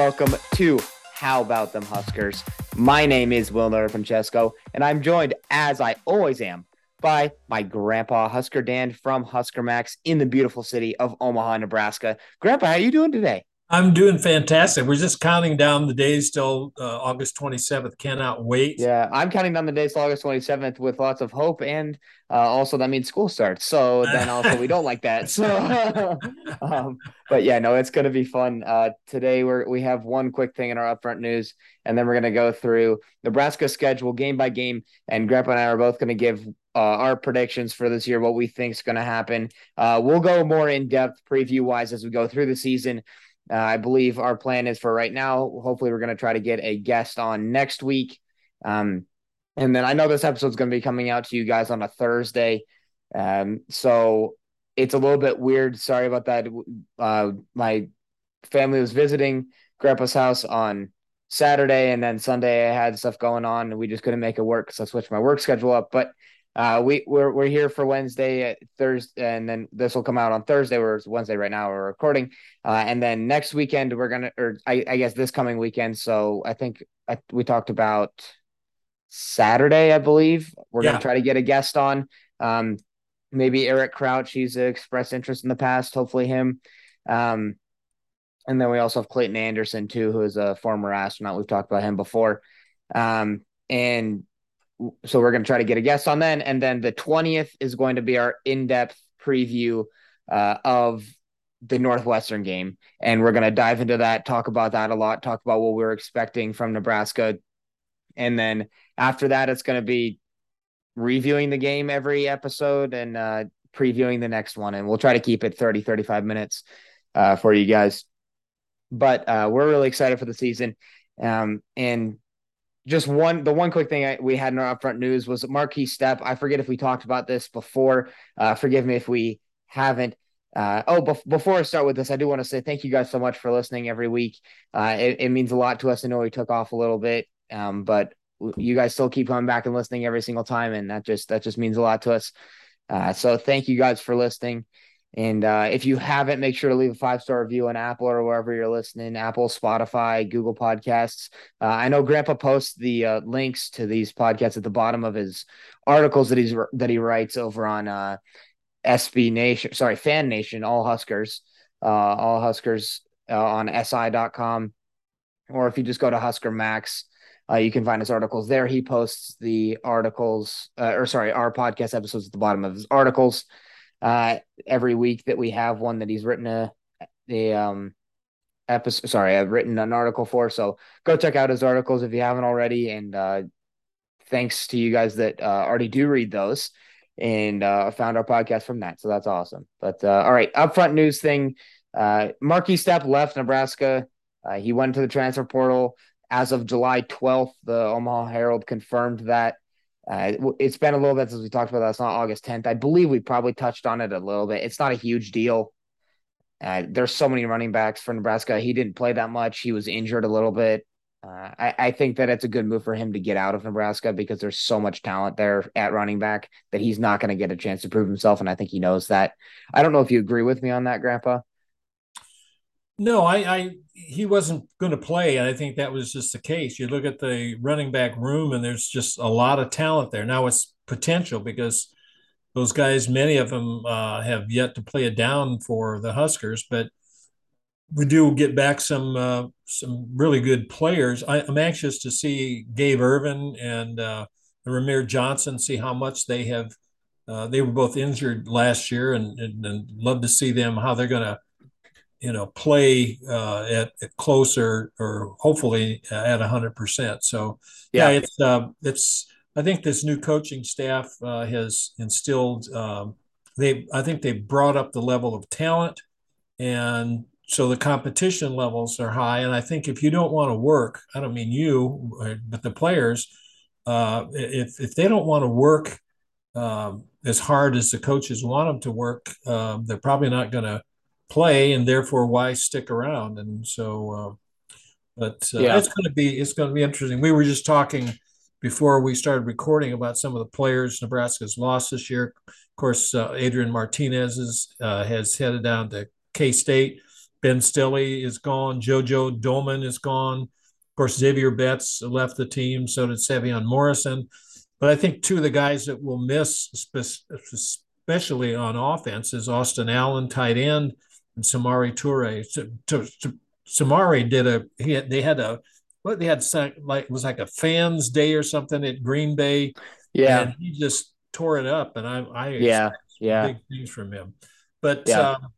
welcome to How About Them Huskers. My name is Will Francesco, and I'm joined, as I always am, by my grandpa Husker Dan from Husker Max in the beautiful city of Omaha, Nebraska. Grandpa, how are you doing today? I'm doing fantastic. We're just counting down the days till uh, August 27th. Cannot wait. Yeah, I'm counting down the days till August 27th with lots of hope, and uh, also that means school starts. So then also we don't like that. So, um, but yeah, no, it's going to be fun. Uh, today we're we have one quick thing in our upfront news, and then we're going to go through Nebraska schedule game by game, and Grandpa and I are both going to give uh, our predictions for this year, what we think is going to happen. Uh, we'll go more in depth preview wise as we go through the season. Uh, I believe our plan is for right now. Hopefully, we're going to try to get a guest on next week. Um, and then I know this episode is going to be coming out to you guys on a Thursday. Um, so it's a little bit weird. Sorry about that. Uh, my family was visiting grandpa's house on Saturday, and then Sunday I had stuff going on, and we just couldn't make it work. So I switched my work schedule up. But uh, we we're we're here for Wednesday, Thursday, and then this will come out on Thursday. We're Wednesday right now. We're recording, uh, and then next weekend we're gonna, or I, I guess this coming weekend. So I think I, we talked about Saturday, I believe. We're yeah. gonna try to get a guest on. Um, maybe Eric Crouch. He's expressed interest in the past. Hopefully him. Um, and then we also have Clayton Anderson too, who is a former astronaut. We've talked about him before. Um, and so we're going to try to get a guest on then. And then the 20th is going to be our in-depth preview uh, of the northwestern game. And we're going to dive into that talk about that a lot talk about what we're expecting from nebraska. And then after that it's going to be reviewing the game every episode and uh, previewing the next one. And we'll try to keep it 30 35 minutes uh, for you guys. But uh, we're really excited for the season. Um, and just one the one quick thing I, we had in our upfront news was Markese Stepp I forget if we talked about this before. Uh, forgive me if we haven't. Uh, oh, be- before I start with this, I do want to say thank you guys so much for listening every week. Uh, it, it, means a lot to us. I know we took off a little bit, um, but you guys still keep coming back and listening every single time, and that just that just means a lot to us. Uh, so thank you guys for listening. And uh, if you haven't, make sure to leave a five star review on Apple or wherever you're listening Apple, Spotify, Google Podcasts. Uh, I know Grandpa posts the uh, links to these podcasts at the bottom of his articles that he's that he writes over on uh, SB Nation, sorry, Fan Nation, All Huskers, uh, All Huskers uh, on SI.com. Or if you just go to Husker Max, you can find his articles there. He posts the articles, or sorry, our podcast episodes at the bottom of his articles uh, every week that we have one that he's written a the um episode. Sorry, I've written an article for. So go check out his articles if you haven't already. And uh, thanks to you guys that uh, already do read those and uh, found our podcast from that. So that's awesome. But uh, all right, upfront news thing. Uh, Markese Stepp left Nebraska. Uh, he went to the transfer portal as of July 12th. The Omaha Herald confirmed that. Uh, it's been a little bit since we talked about that. It's not August 10th. I believe we probably touched on it a little bit. It's not a huge deal. Uh, there's so many running backs for Nebraska. He didn't play that much. He was injured a little bit. Uh, I, I, think that it's a good move for him to get out of Nebraska because there's so much talent there at running back that he's not going to get a chance to prove himself. And I think he knows that. I don't know if you agree with me on that, Grandpa. No, I, I he wasn't going to play, and I think that was just the case. You look at the running back room, and there's just a lot of talent there. Now it's potential because those guys, many of them, uh, have yet to play it down for the Huskers, but we do get back some uh, some really good players. I, am anxious to see Gabe Ervin and uh, Rahmir Johnson, see how much they have. Uh, they were both injured last year, and, and, and love to see them how they're going to you know play uh, at, at, closer or hopefully at hundred percent. So yeah, yeah it's uh, it's I think this new coaching staff uh, has instilled um, they I think they brought up the level of talent and so the competition levels are high and I think if you don't want to work I don't mean you but the players uh, if if they don't want to work um, as hard as the coaches want them to work um, they're probably not going to play, and therefore why stick around? And so, uh, but uh, yeah. it's going to be it's going to be interesting. We were just talking before we started recording about some of the players Nebraska's lost this year. Of course, uh, Adrian Martinez is, uh, has headed down to K State. Ben Stille is gone. JoJo Domann is gone. Of course, Xavier Betts left the team. So did Sevion Morrison. But I think two of the guys that will miss, especially on offense, is Austin Allen, tight end, and Samori Toure. Samori did a he had, they had a what they had like it was like a fans day or something at Green Bay. Yeah, and he just tore it up, and I I yeah yeah big things from him. But yeah. Um,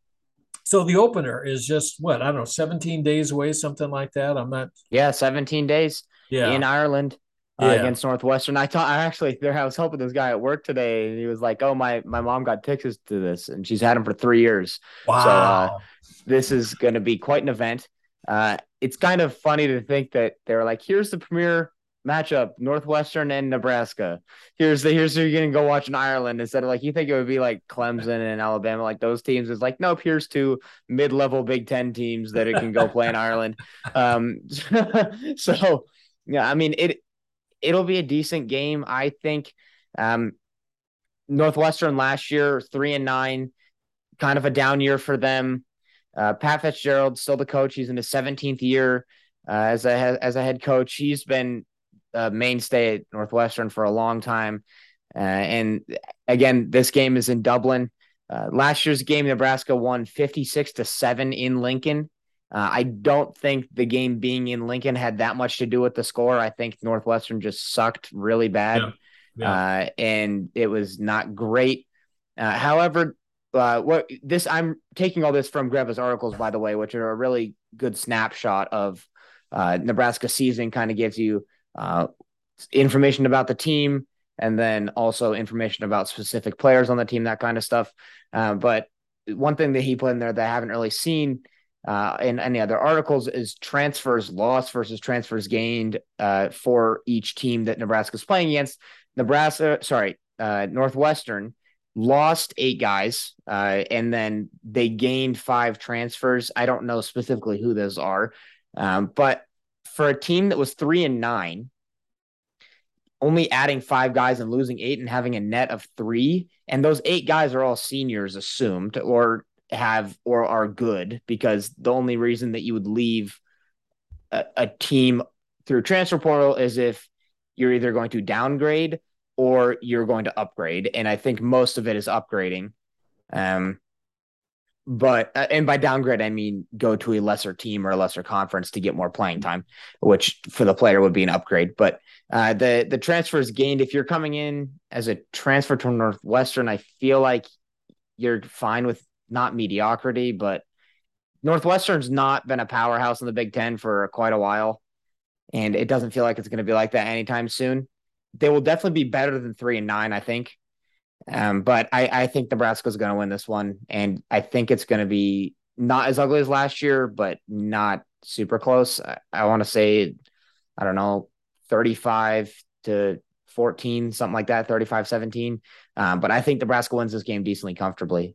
so the opener is just what I don't know, 17 days away, something like that. I'm not. Yeah, 17 days. Yeah, in Ireland. Uh, yeah. against Northwestern. I thought I actually there I was helping this guy at work today, and he was like, "Oh my my mom got tickets to this, and she's had them for three years. Wow, so, uh, this is going to be quite an event. Uh, it's kind of funny to think that they're like, here's the premier matchup, Northwestern and Nebraska. Here's the here's who you're gonna go watch in Ireland instead of like you think it would be like Clemson and Alabama, like those teams. Is like, nope, here's two mid-level Big Ten teams that it can go play in Ireland. Um, so yeah, I mean it it'll be a decent game. I think um, Northwestern last year, three and nine, kind of a down year for them. Uh, Pat Fitzgerald, still the coach. He's in his 17th year uh, as a as a head coach. He's been a mainstay at Northwestern for a long time. Uh, and again, this game is in Dublin. Uh, last year's game, Nebraska won 56 to seven in Lincoln. Uh, I don't think the game being in Lincoln had that much to do with the score. I think Northwestern just sucked really bad, yeah. Yeah. Uh, and it was not great. however, uh, what this I'm taking all this from Greva's articles, by the way, which are a really good snapshot of uh, Nebraska season. Kind of gives you uh, information about the team and then also information about specific players on the team, that kind of stuff. Uh, but one thing that he put in there that I haven't really seen uh, in any other articles is transfers lost versus transfers gained uh, for each team that Nebraska is playing against. Nebraska, sorry, uh, Northwestern lost eight guys, uh, and then they gained five transfers. I don't know specifically who those are, um, but for a team that was three and nine, only adding five guys and losing eight and having a net of three, and those eight guys are all seniors assumed or have or are good because the only reason that you would leave a, a team through transfer portal is if you're either going to downgrade or you're going to upgrade. And I think most of it is upgrading. Um, but uh, and by downgrade I mean go to a lesser team or a lesser conference to get more playing time, which for the player would be an upgrade. But uh, the the transfers gained if you're coming in as a transfer to Northwestern, I feel like you're fine with not mediocrity, but Northwestern's not been a powerhouse in the Big Ten for quite a while, and it doesn't feel like it's going to be like that anytime soon they will definitely be better than three and nine, I think. Um, but I, I think Nebraska's going to win this one, and I think it's going to be not as ugly as last year, but not super close. I, I want to say, I don't know, 35 to 14, something like that, 35 17. Um, but I think Nebraska wins this game decently comfortably.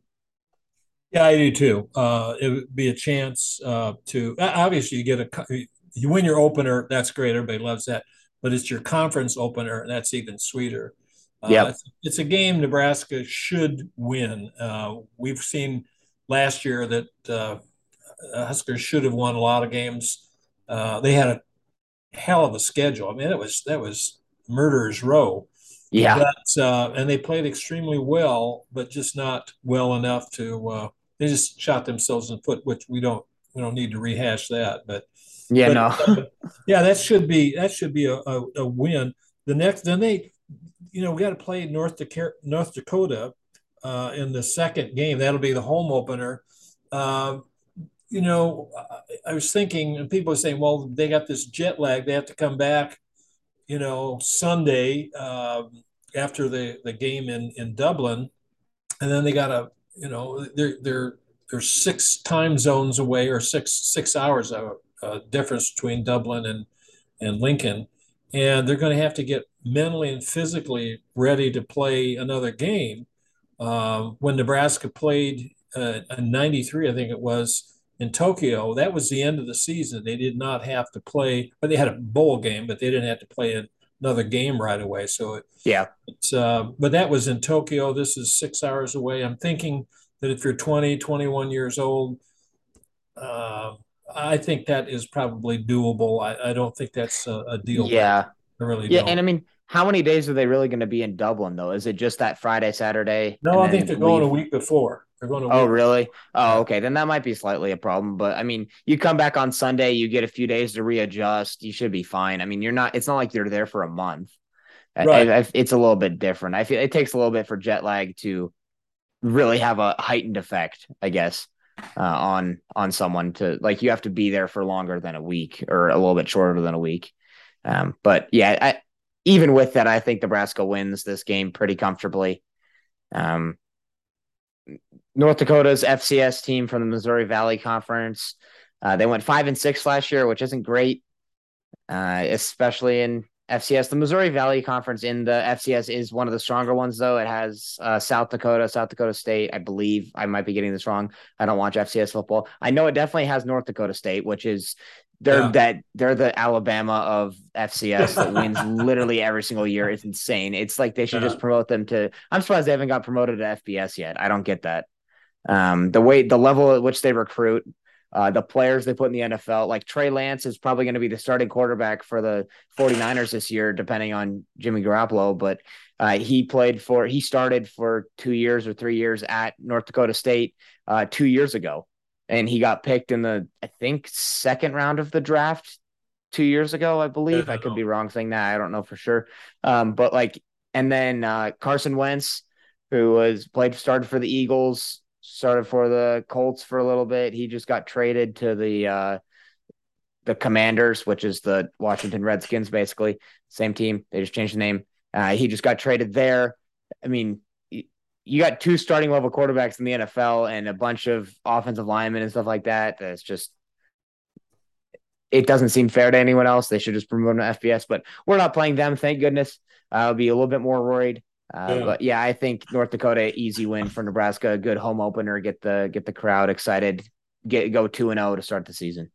Yeah, I do too. Uh, it would be a chance uh, to obviously you get a you win your opener. That's great. Everybody loves that but it's your conference opener, and that's even sweeter. Uh, yeah, it's, it's, a game Nebraska should win. Uh, we've seen last year that uh, Huskers should have won a lot of games. Uh, they had a hell of a schedule. I mean, it was that was murderers row. Yeah, but, uh, and they played extremely well, but just not well enough to. They just shot themselves in the foot, which we don't we don't need to rehash that. But yeah, but, no. yeah, that should be that should be a, a, a, win. The next, then they, you know, we got to play North Dakota, North Dakota uh, in the second game. That'll be the home opener. Uh, you know, I was thinking, and people are saying, well, they got this jet lag. They have to come back, you know, Sunday um, after the, the game in, in Dublin. And then they got to, you know, they're, they're, they're six time zones away or six, six hours out uh, difference between Dublin and and Lincoln, and they're going to have to get mentally and physically ready to play another game. Um, when Nebraska played uh, in '93, I think it was in Tokyo, that was the end of the season. They did not have to play, but they had a bowl game, but they didn't have to play another game right away. So it, yeah, it's, uh, but that was in Tokyo. This is six hours away. I'm thinking that if you're 20, 21 years old, uh, I think that is probably doable. I, I don't think that's a, a deal. Yeah, I really yeah, don't. and I mean, how many days are they really going to be in Dublin though? Is it just that Friday, Saturday? No, I think they're going a week before. They're going a Oh, really? Oh, okay. Then that might be slightly a problem. But I mean, you come back on Sunday, you get a few days to readjust. You should be fine. I mean, you're not. It's not like you're there for a month. I, Right. I, it's a little bit different. I feel it takes a little bit for jet lag to really have a heightened effect, I guess, uh, on on someone to like you have to be there for longer than a week or a little bit shorter than a week. Um, but yeah, I, even with that, I think Nebraska wins this game pretty comfortably. Um, North Dakota's FCS team from the Missouri Valley Conference. Uh, they went five and six last year, which isn't great, uh, especially in FCS. The Missouri Valley Conference in the FCS is one of the stronger ones, though. It has uh, South Dakota, South Dakota State. I believe I might be getting this wrong. I don't watch FCS football. I know it definitely has North Dakota State, which is they're Yeah. that they're the Alabama of FCS that wins literally every single year. It's insane. It's like they should Yeah. just promote them to. I'm surprised they haven't got promoted to FBS yet. I don't get that. Um, the way the level at which they recruit, uh, the players they put in the NFL, like Trey Lance is probably going to be the starting quarterback for the 49ers this year, depending on Jimmy Garoppolo. But uh, he played for, he started for two years or three years at North Dakota State uh, two years ago. And he got picked in the, I think, second round of the draft two years ago, I believe. I could be wrong saying that. I don't know for sure. Um, but like, and then uh, Carson Wentz, who was played started for the Eagles, started for the Colts for a little bit. He just got traded to the uh, the Commanders, which is the Washington Redskins, basically same team. They just changed the name. Uh, he just got traded there. I mean, you got two starting level quarterbacks in the NFL and a bunch of offensive linemen and stuff like that. That's just it doesn't seem fair to anyone else. They should just promote them to FBS, but we're not playing them, thank goodness. I'll be a little bit more worried. Uh, Yeah. But yeah, I think North Dakota easy win for Nebraska. Good home opener. Get the get the crowd excited. Get go two and zero to start the season.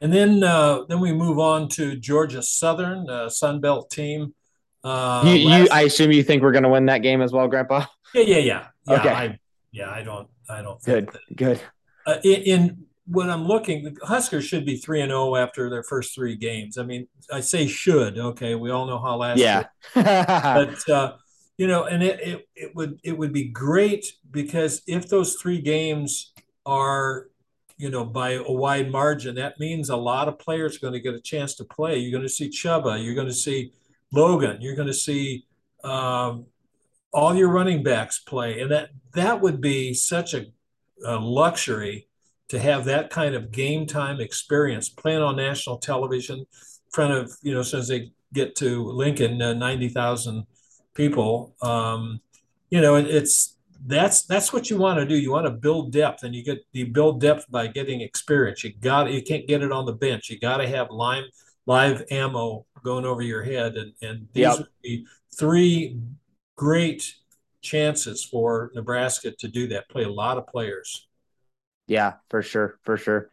And then uh, then we move on to Georgia Southern, uh, Sun Belt team. Uh, you, you, I assume you think we're going to win that game as well, Grandpa. Yeah, yeah, yeah, yeah. Okay. I, yeah, I don't, I don't think Good, that. good. Uh, in, in when I'm looking, the Huskers should be three and zero after their first three games. I mean, I say should. Okay, we all know how last Yeah, year but uh, you know, and it, it it would it would be great because if those three games are you know by a wide margin, that means a lot of players are going to get a chance to play. You're going to see Chuba, you're going to see Logan, you're going to see um, all your running backs play, and that that would be such a, a luxury to have that kind of game time experience playing on national television in front of you know as soon as they get to Lincoln, uh, ninety thousand people. Um, you know, it, it's that's that's what you want to do. You want to build depth, and you get you build depth by getting experience. You got you can't get it on the bench. You got to have live live ammo going over your head, and and these Yep. would be three great chances for Nebraska to do that. Play a lot of players. yeah, for sure, for sure.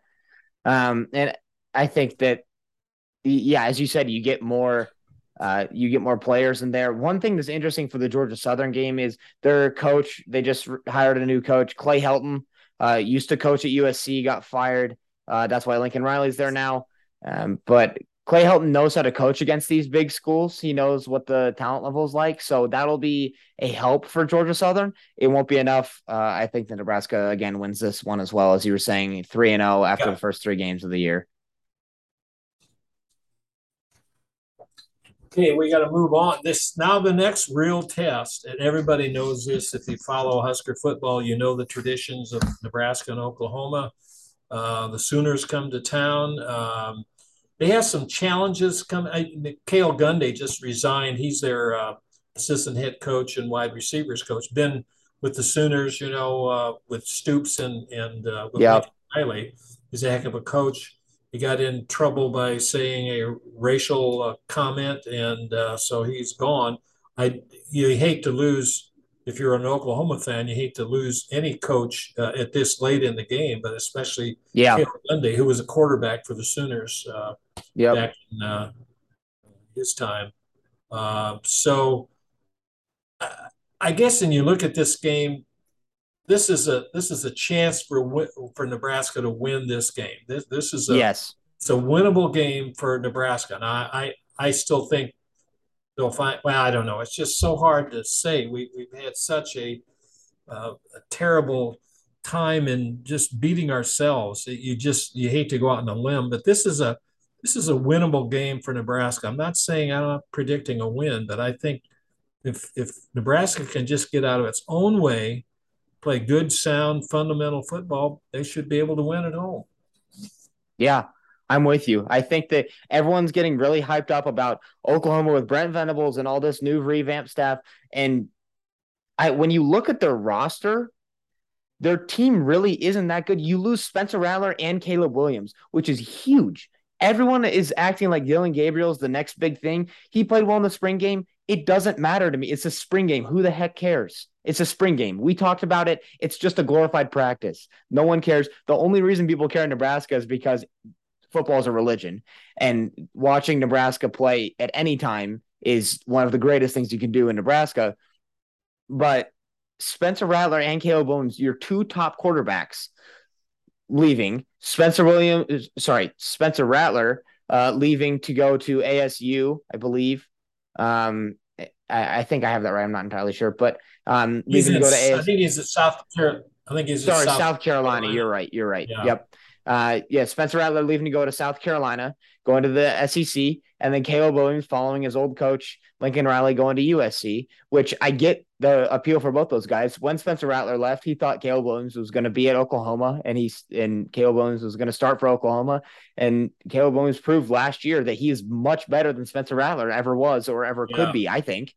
Um, and I think that, yeah, as you said, you get more, uh, you get more players in there. One thing that's interesting for the Georgia Southern game is their coach. They just hired a new coach, Clay Helton. Uh, used to coach at USC, got fired. Uh, that's why Lincoln Riley's there now. Um, but Clay Helton knows how to coach against these big schools. He knows what the talent level is like, so that'll be a help for Georgia Southern. It won't be enough. Uh, I think that Nebraska again wins this one as well, as you were saying, three and zero after Yeah. the first three games of the year. Okay, we got to move on. This now the next real test, and everybody knows this. If you follow Husker football, you know the traditions of Nebraska and Oklahoma. Uh, the Sooners come to town. Um, they have some challenges. Come, I, Cale Gundy just resigned. He's their uh, assistant head coach and wide receivers coach. Been with the Sooners, you know, uh, with Stoops and and uh, with Yeah. Riley. He's a heck of a coach. He got in trouble by saying a racial uh, comment, and uh, so he's gone. I you hate to lose if you're an Oklahoma fan. You hate to lose any coach uh, at this late in the game, but especially Yeah, Gundy, who was a quarterback for the Sooners uh, yep, back in uh, his time. Uh, so I, I guess, when you look at this game, this is a this is a chance for for Nebraska to win this game. This this is a yes, it's a winnable game for Nebraska, and I I, I still think they'll find. Well, I don't know. It's just so hard to say. We we've had such a uh, a terrible time in just beating ourselves. You just you hate to go out on a limb, but this is a this is a winnable game for Nebraska. I'm not saying I'm not predicting a win, but I think if if Nebraska can just get out of its own way, play good, sound, fundamental football, they should be able to win at home. Yeah, I'm with you. I think that everyone's getting really hyped up about Oklahoma with Brent Venables and all this new revamp staff. And I when you look at their roster, their team really isn't that good. You lose Spencer Rattler and Caleb Williams, which is huge. Everyone is acting like Dillon Gabriel's the next big thing. He played well in the spring game. It doesn't matter to me. It's a spring game. Who the heck cares? It's a spring game. We talked about it. It's just a glorified practice. No one cares. The only reason people care in Nebraska is because football is a religion. And watching Nebraska play at any time is one of the greatest things you can do in Nebraska. But Spencer Rattler and Caleb Williams, your two top quarterbacks, leaving. Spencer Williams, sorry, Spencer Rattler uh, leaving to go to ASU, I believe. Um, I, I, think I have that right. I'm not entirely sure, but um, leaving to go to ASU. I think he's at South Carolina. I think he's sorry, South, South Carolina. Carolina. You're right. You're right. Yeah. Yep. Uh, yeah, Spencer Rattler leaving to go to South Carolina, going to the SEC, and then Caleb Williams following his old coach Lincoln Riley going to USC. Which I get the appeal for both those guys. When Spencer Rattler left, he thought Caleb Williams was going to be at Oklahoma, and he's and Caleb Williams was going to start for Oklahoma. And Caleb Williams proved last year that he is much better than Spencer Rattler ever was or ever yeah. could be. I think.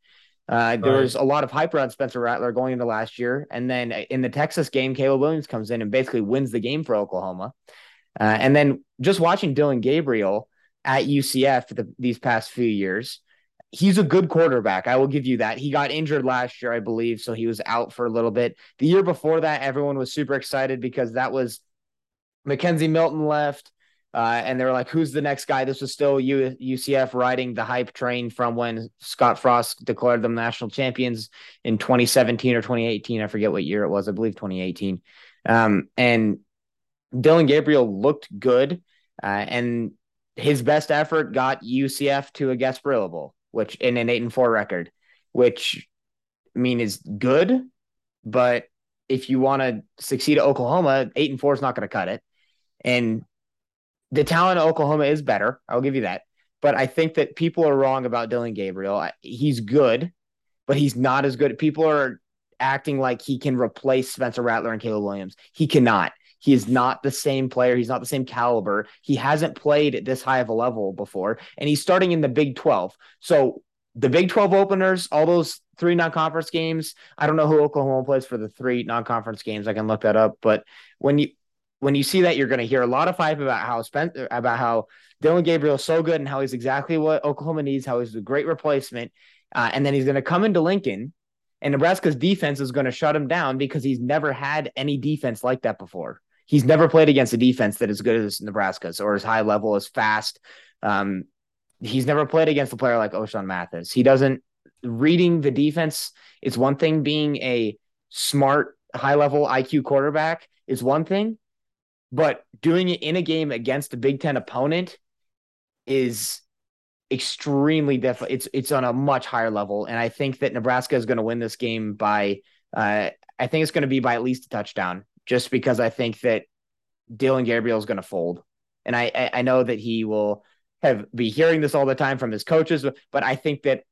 Uh, there right. was a lot of hype around Spencer Rattler going into last year. And then in the Texas game, Caleb Williams comes in and basically wins the game for Oklahoma. Uh, and then just watching Dillon Gabriel at UCF the, these past few years, he's a good quarterback. I will give you that. He got injured last year, I believe, so he was out for a little bit. The year before that, everyone was super excited because that was McKenzie Milton left. Uh, and they were like, who's the next guy? This was still U- UCF riding the hype train from when Scott Frost declared them national champions in 2017 or 2018. I forget what year it was. I believe 2018. Um, and Dillon Gabriel looked good. Uh, and his best effort got UCF to a Gasparilla Bowl, which in an eight and four record, which I mean is good, but if you want to succeed at Oklahoma, eight and four is not going to cut it. And the talent of Oklahoma is better. I'll give you that. But I think that people are wrong about Dillon Gabriel. He's good, but he's not as good. People are acting like he can replace Spencer Rattler and Caleb Williams. He cannot. He is not the same player. He's not the same caliber. He hasn't played at this high of a level before, and he's starting in the Big 12. So the Big 12 openers, all those three non-conference games. I don't know who Oklahoma plays for the three non-conference games. I can look that up. But when you when you see that, you're going to hear a lot of hype about how spent about how Dillon Gabriel is so good and how he's exactly what Oklahoma needs, how he's a great replacement, uh, and then he's going to come into Lincoln, and Nebraska's defense is going to shut him down because he's never had any defense like that before. He's never played against a defense that is good as Nebraska's or as high level, as fast. Um, he's never played against a player like Ochaun Mathis. He doesn't reading the defense is one thing. Being a smart, high level IQ quarterback is one thing, but doing it in a game against a Big Ten opponent is extremely difficult. It's it's on a much higher level, and I think that Nebraska is going to win this game by. Uh, I think it's going to be by at least a touchdown, just because I think that Dillon Gabriel is going to fold, and I I know that he will have be hearing this all the time from his coaches, but I think that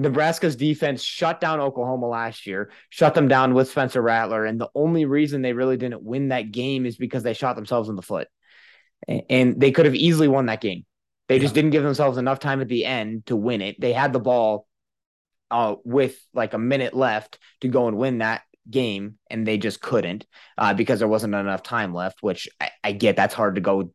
Nebraska's defense shut down Oklahoma last year, shut them down with Spencer Rattler, and the only reason they really didn't win that game is because they shot themselves in the foot, and they could have easily won that game. They yeah. just didn't give themselves enough time at the end to win it. They had the ball uh, with like a minute left to go and win that game, and they just couldn't uh, because there wasn't enough time left. Which I, I get that's hard to go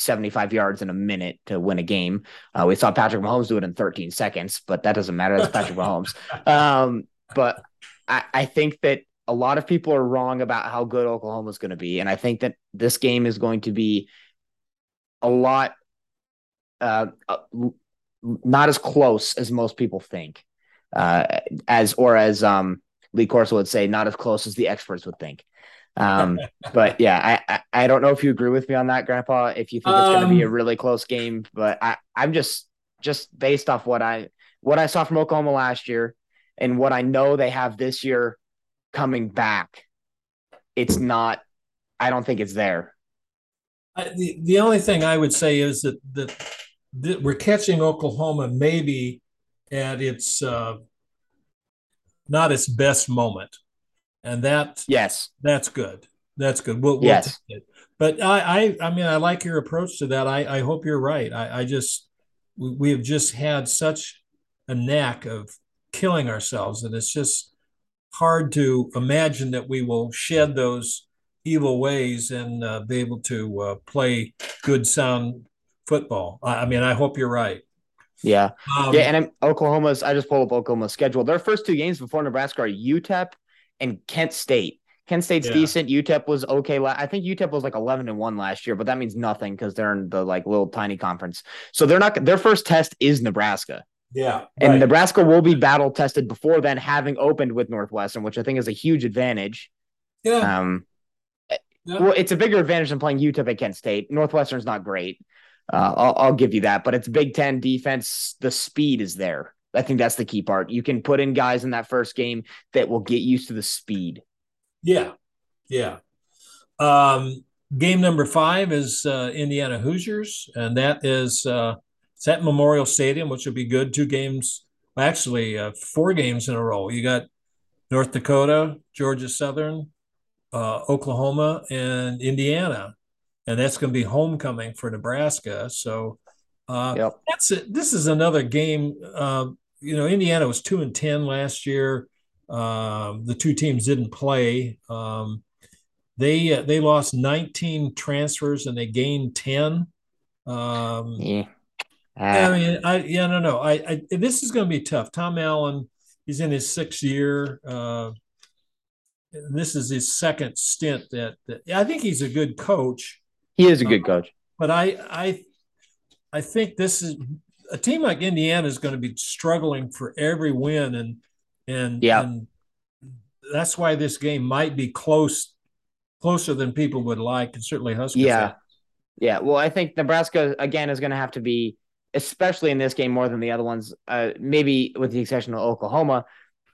75 yards in a minute to win a game. Uh, we saw Patrick Mahomes do it in 13 seconds, but that doesn't matter. That's Patrick Mahomes. Um, but I, I, think that a lot of people are wrong about how good Oklahoma is going to be. And I think that this game is going to be a lot, uh, uh not as close as most people think, uh, as, or as, um, Lee Corso would say, not as close as the experts would think. Um, but yeah, I, I, I don't know if you agree with me on that, Grandpa. If you think it's going to be a um, really close game, but I I'm just just based off what I what I saw from Oklahoma last year and what I know they have this year coming back. It's not. I don't think it's there. I, the the only thing I would say is that that, that we're catching Oklahoma maybe at its uh, not its best moment and that yes, that's good. That's good. We'll, we'll yes. But I, I, I mean, I like your approach to that. I, I hope you're right. I, I just, we, we have just had such a knack of killing ourselves, and it's just hard to imagine that we will shed those evil ways and uh, be able to uh, play good, sound football. I, I, mean, I hope you're right. Yeah, um, yeah, and I'm, Oklahoma's. I just pulled up Oklahoma's schedule. Their first two games before Nebraska are UTEP and Kent State. Kent State's yeah. decent. UTEP was okay. I think UTEP was like 11 and 1 last year, but that means nothing because they're in the like little tiny conference. So they're not their first test is Nebraska. Yeah. And right. Nebraska will be battle tested before then, having opened with Northwestern, which I think is a huge advantage. Yeah. Um, yeah. Well, it's a bigger advantage than playing UTEP at Kent State. Northwestern's not great. Uh, I'll, I'll give you that, but it's Big Ten defense. The speed is there. I think that's the key part. You can put in guys in that first game that will get used to the speed. Yeah. Yeah. Um, game number five is uh, Indiana Hoosiers, and that is uh, it's at Memorial Stadium, which will be good. Two games, actually, uh, four games in a row. You got North Dakota, Georgia Southern, uh, Oklahoma, and Indiana, and that's going to be homecoming for Nebraska. So uh, yep. That's it. This is another game. Uh, you know, Indiana was two and ten last year. Um, the two teams didn't play. Um, they uh, they lost 19 transfers and they gained 10. Um, yeah. Uh, I mean, I yeah, no, no. I, I this is going to be tough. Tom Allen, he's in his sixth year. Uh, this is his second stint. That, that I think he's a good coach. He is a good coach. But I I I think this is a team like Indiana is going to be struggling for every win, and and yeah, and that's why this game might be close, closer than people would like, and certainly Huskers. Yeah, yeah. Well, I think Nebraska again is going to have to be, especially in this game more than the other ones. Uh, maybe with the exception of Oklahoma,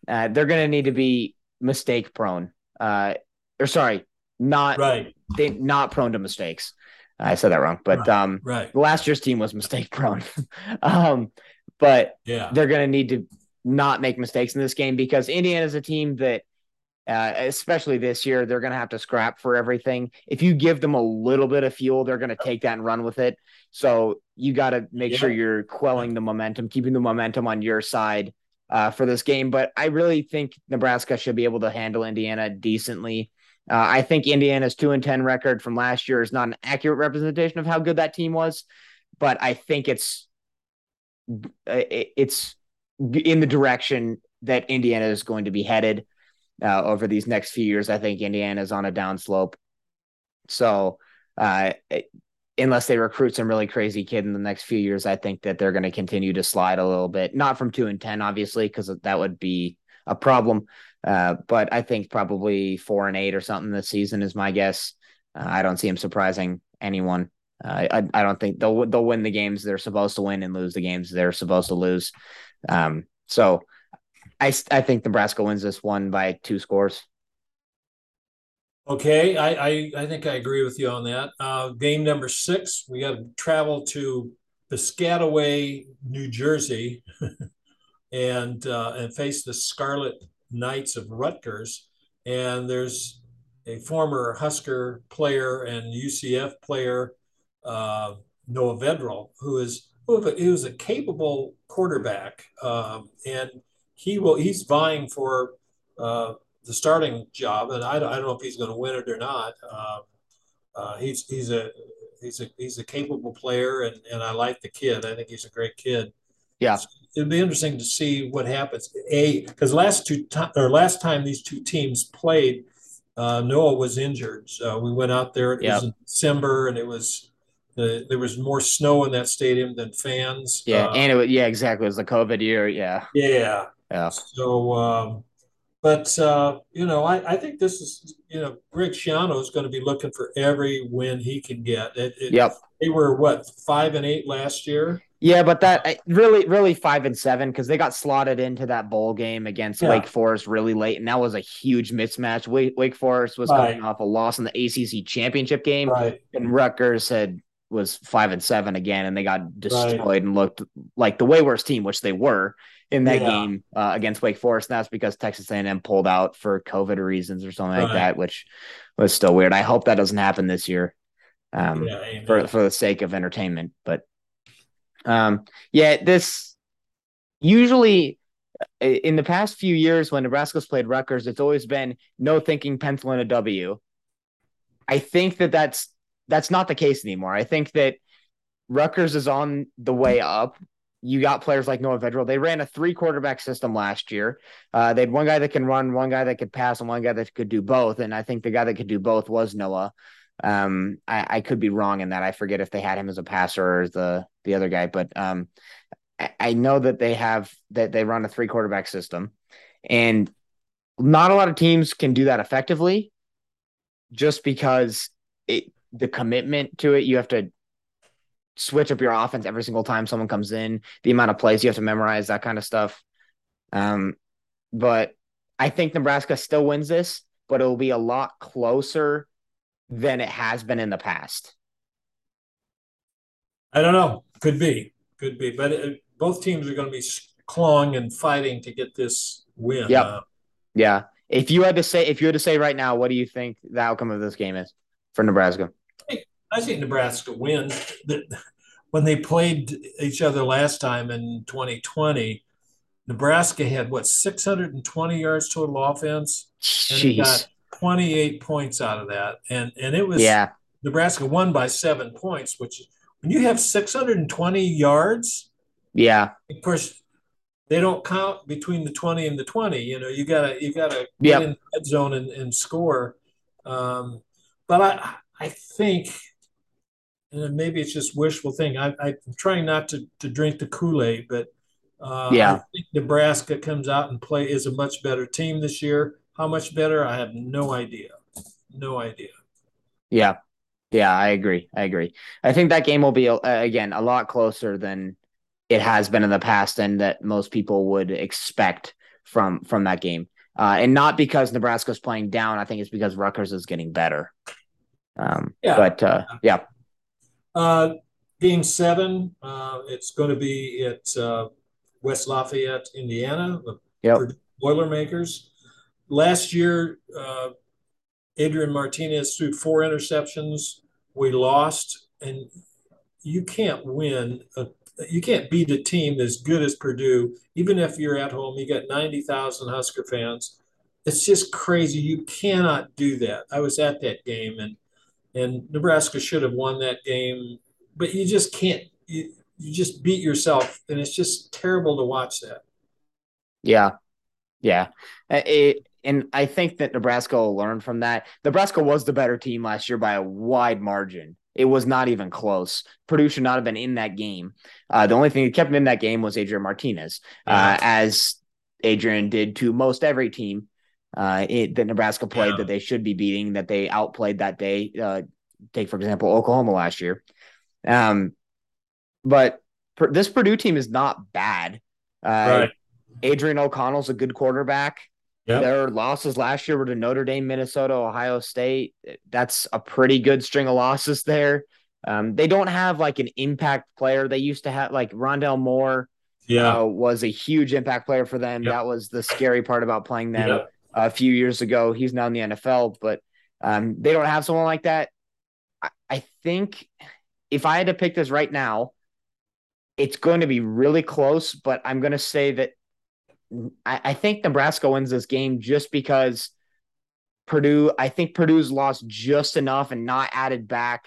uh, they're going to need to be mistake prone. Uh, or sorry, not right. They not prone to mistakes. I said that wrong, but right, um, right. last year's team was mistake prone. um, but yeah, they're going to need to not make mistakes in this game because Indiana is a team that, uh, especially this year, they're going to have to scrap for everything. If you give them a little bit of fuel, they're going to take that and run with it. So you got to make yeah. sure you're quelling the momentum, keeping the momentum on your side uh, for this game. But I really think Nebraska should be able to handle Indiana decently. Uh, I think Indiana's two and ten record from last year is not an accurate representation of how good that team was, but I think it's it's in the direction that Indiana is going to be headed uh, over these next few years. I think Indiana is on a downslope, so uh, unless they recruit some really crazy kid in the next few years, I think that they're going to continue to slide a little bit. Not from two and ten, obviously, because that would be a problem. Uh, but I think probably four and eight or something this season is my guess. Uh, I don't see him surprising anyone. Uh, I I don't think they'll they'll win the games they're supposed to win and lose the games they're supposed to lose. Um, so I I think Nebraska wins this one by two scores. Okay, I, I, I think I agree with you on that. Uh, game number six, we got to travel to Piscataway, New Jersey, and uh, and face the Scarlet Knights of Rutgers. And there's a former Husker player and UCF player, uh, Noah Vedral, who is he was a capable quarterback, um, and he will he's vying for uh, the starting job, and I, I don't know if he's going to win it or not. Um, uh, he's he's a he's a he's a capable player, and and I like the kid. I think he's a great kid. Yeah, it'd be interesting to see what happens. A because last two to, or last time these two teams played, uh, Noah was injured. So we went out there. It yep. was in December, and it was the, there was more snow in that stadium than fans. Yeah, uh, and it was, yeah, exactly. It was the COVID year. Yeah. Yeah. Yeah. So, um, but uh, you know, I, I think this is you know, Greg Schiano is going to be looking for every win he can get. It, it, yep. They were what five and eight last year. Yeah, but that really, really five and seven because they got slotted into that bowl game against yeah. Wake Forest really late, and that was a huge mismatch. Wake, Wake Forest was right. coming off a loss in the ACC championship game, right. and Rutgers had was five and seven again, and they got destroyed right. and looked like the way worse team, which they were in that yeah. game uh, against Wake Forest. And that's because Texas A&M pulled out for COVID reasons or something like that, which was still weird. I hope that doesn't happen this year, um, yeah, for for the sake of entertainment, but. Um, yeah, this usually in the past few years when Nebraska's played Rutgers, it's always been no thinking pencil in a W. I think that that's that's not the case anymore. I think that Rutgers is on the way up. You got players like Noah Vedral. They ran a three quarterback system last year. Uh, they had one guy that can run, one guy that could pass, and one guy that could do both. And I think the guy that could do both was Noah. Um, I, I could be wrong in that. I forget if they had him as a passer or the the other guy, but um, I, I know that they have that they run a three quarterback system, and not a lot of teams can do that effectively, just because it the commitment to it. You have to switch up your offense every single time someone comes in. The amount of plays you have to memorize, that kind of stuff. Um, but I think Nebraska still wins this, but it will be a lot closer than it has been in the past? I don't know. Could be. Could be. But it, both teams are going to be clawing and fighting to get this win. Yeah. Uh, yeah. If you had to say, if you had to say right now, what do you think the outcome of this game is for Nebraska? I think Nebraska wins. When they played each other last time in 2020, Nebraska had what 620 yards total offense, and Jeez. got 28 points out of that. And and it was yeah. Nebraska won by seven points, which when you have 620 yards, yeah. Of course, they don't count between the 20 and the 20. You know, you gotta you gotta get yep. in the red zone and, and score. Um, but I I think and maybe it's just wishful thing. I, I'm trying not to, to drink the Kool Aid, but uh, yeah, I think Nebraska comes out and play is a much better team this year. How much better? I have no idea. No idea. Yeah. Yeah, I agree. I agree. I think that game will be uh, again a lot closer than it has been in the past, and that most people would expect from from that game. Uh, and not because Nebraska's playing down. I think it's because Rutgers is getting better. Um, yeah. But uh, yeah. Uh, game seven. Uh, it's going to be at uh, West Lafayette, Indiana. The yep. Boilermakers last year, uh, Adrian Martinez threw four interceptions. We lost, and you can't win. A, you can't beat a team as good as Purdue, even if you're at home. You got ninety thousand Husker fans. It's just crazy. You cannot do that. I was at that game, and and Nebraska should have won that game, but you just can't. You, you just beat yourself, and it's just terrible to watch that. Yeah, yeah. It, and I think that Nebraska will learn from that. Nebraska was the better team last year by a wide margin. It was not even close. Purdue should not have been in that game. Uh, the only thing that kept him in that game was Adrian Martinez, uh, as Adrian did to most every team uh, it, that Nebraska played yeah. that they should be beating, that they outplayed that day. Uh, take, for example, Oklahoma last year. Um, but per, this Purdue team is not bad. Uh, right. Adrian O'Connell's a good quarterback. Yep. Their losses last year were to Notre Dame, Minnesota, Ohio State. That's a pretty good string of losses there. Um, they don't have like an impact player. They used to have like Rondale Moore. Yeah, uh, was a huge impact player for them. Yep. That was the scary part about playing them yep. a few years ago. He's now in the NFL, but um, they don't have someone like that. I, I think if I had to pick this right now, it's going to be really close. But I'm going to say that I, I think Nebraska wins this game just because Purdue, I think Purdue's lost just enough and not added back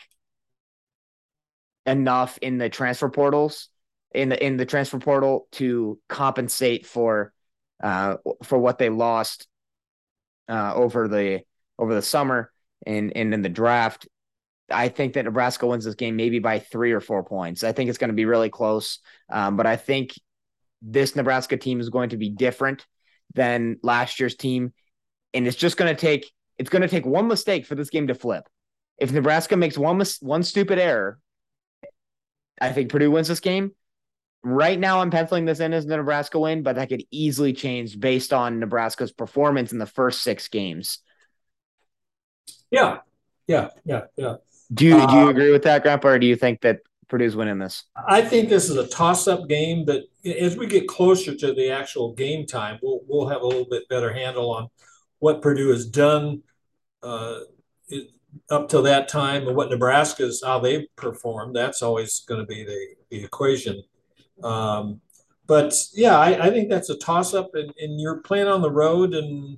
enough in the transfer portals in the in the transfer portal to compensate for uh for what they lost uh over the over the summer and and in the draft. I think that Nebraska wins this game maybe by three or four points. I think it's going to be really close. Um, but I think this Nebraska team is going to be different than last year's team. And it's just going to take it's going to take one mistake for this game to flip. If Nebraska makes one mis- one stupid error, I think Purdue wins this game. Right now, I'm penciling this in as the Nebraska win, but that could easily change based on Nebraska's performance in the first six games. Yeah, yeah, yeah, yeah. Do you do you um, agree with that, Grandpa, or do you think that Purdue's winning this? I think this is a toss-up game, but as we get closer to the actual game time, we'll we'll have a little bit better handle on what Purdue has done uh, up till that time and what Nebraska's how they performed. That's always going to be the, the equation. Um, but yeah, I, I, think that's a toss up, and, and you're playing on the road, and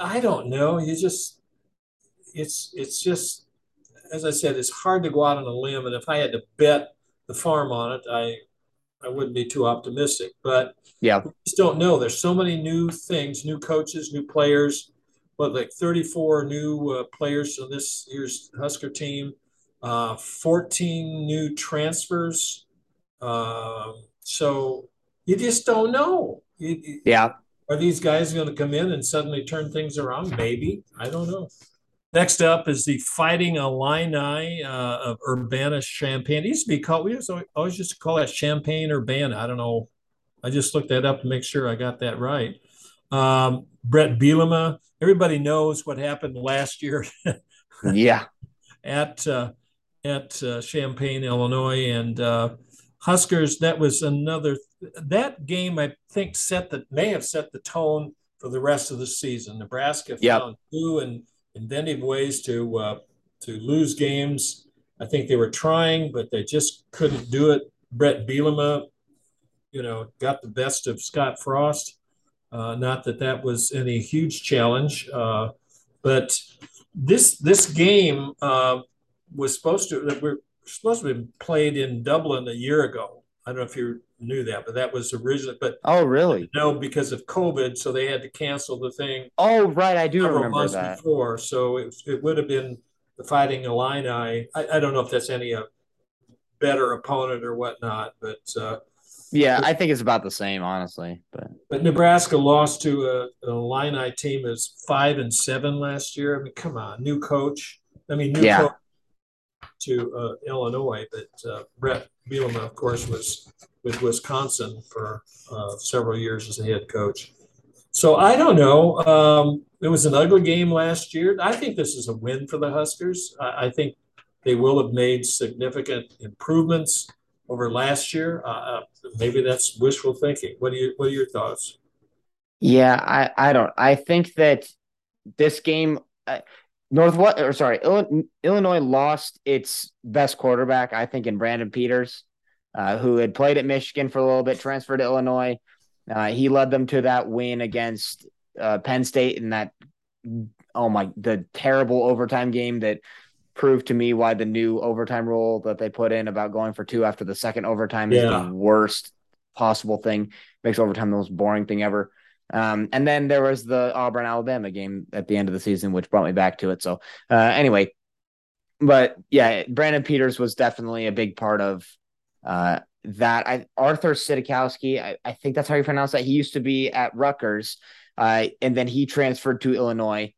I don't know. You just it's it's just as I said, it's hard to go out on a limb, and if I had to bet the farm on it, I I wouldn't be too optimistic. But yeah, we just don't know. There's so many new things, new coaches, new players. But like 34 new uh, players on this year's Husker team, uh, 14 new transfers. Uh, so you just don't know. You, yeah. Are these guys going to come in and suddenly turn things around? Maybe. I don't know. Next up is the Fighting Illini uh, of Urbana Champaign. It used to be called, we always used to call that Champaign Urbana. I don't know. I just looked that up to make sure I got that right. Um, Bret Bielema, everybody knows what happened last year. yeah. At uh, at uh, Champaign, Illinois, and uh, Huskers. That was another. That game, I think, set that may have set the tone for the rest of the season. Nebraska yep. found new and inventive ways to uh, to lose games. I think they were trying, but they just couldn't do it. Bret Bielema, you know, got the best of Scott Frost. Uh, not that that was any huge challenge, uh, but this this game uh, was supposed to we're supposed to be played in Dublin a year ago. I don't know if you knew that, but that was originally. But oh, really? No, because of COVID, so they had to cancel the thing. Oh, right, I do remember months that. Before, so it, it would have been the Fighting Illini. I, I don't know if that's any a uh, better opponent or whatnot, but uh, yeah, I think it's about the same, honestly. But but Nebraska lost to a, a Illini team as five and seven last year. I mean, come on, new coach. I mean, new yeah. coach to uh, Illinois, but uh, Bret Bielema, of course, was with Wisconsin for uh, several years as a head coach. So I don't know. Um, it was an ugly game last year. I think this is a win for the Huskers. I, I think they will have made significant improvements over last year. Uh, uh, maybe that's wishful thinking. What are you? What are your thoughts? Yeah, I I don't. I think that this game, uh, Northwest or sorry, Illinois lost its best quarterback. I think in Brandon Peters, uh, who had played at Michigan for a little bit, transferred to Illinois. Uh, he led them to that win against uh, Penn State in that oh my the terrible overtime game that proved to me why the new overtime rule that they put in about going for two after the second overtime yeah. is the worst possible thing. Makes overtime the most boring thing ever. Um, and then there was the Auburn Alabama game at the end of the season, which brought me back to it. So uh, anyway, but yeah, Brandon Peters was definitely a big part of uh, that. I Arthur Sitakowski, I, I, think that's how you pronounce that. He used to be at Rutgers, uh, and then he transferred to Illinois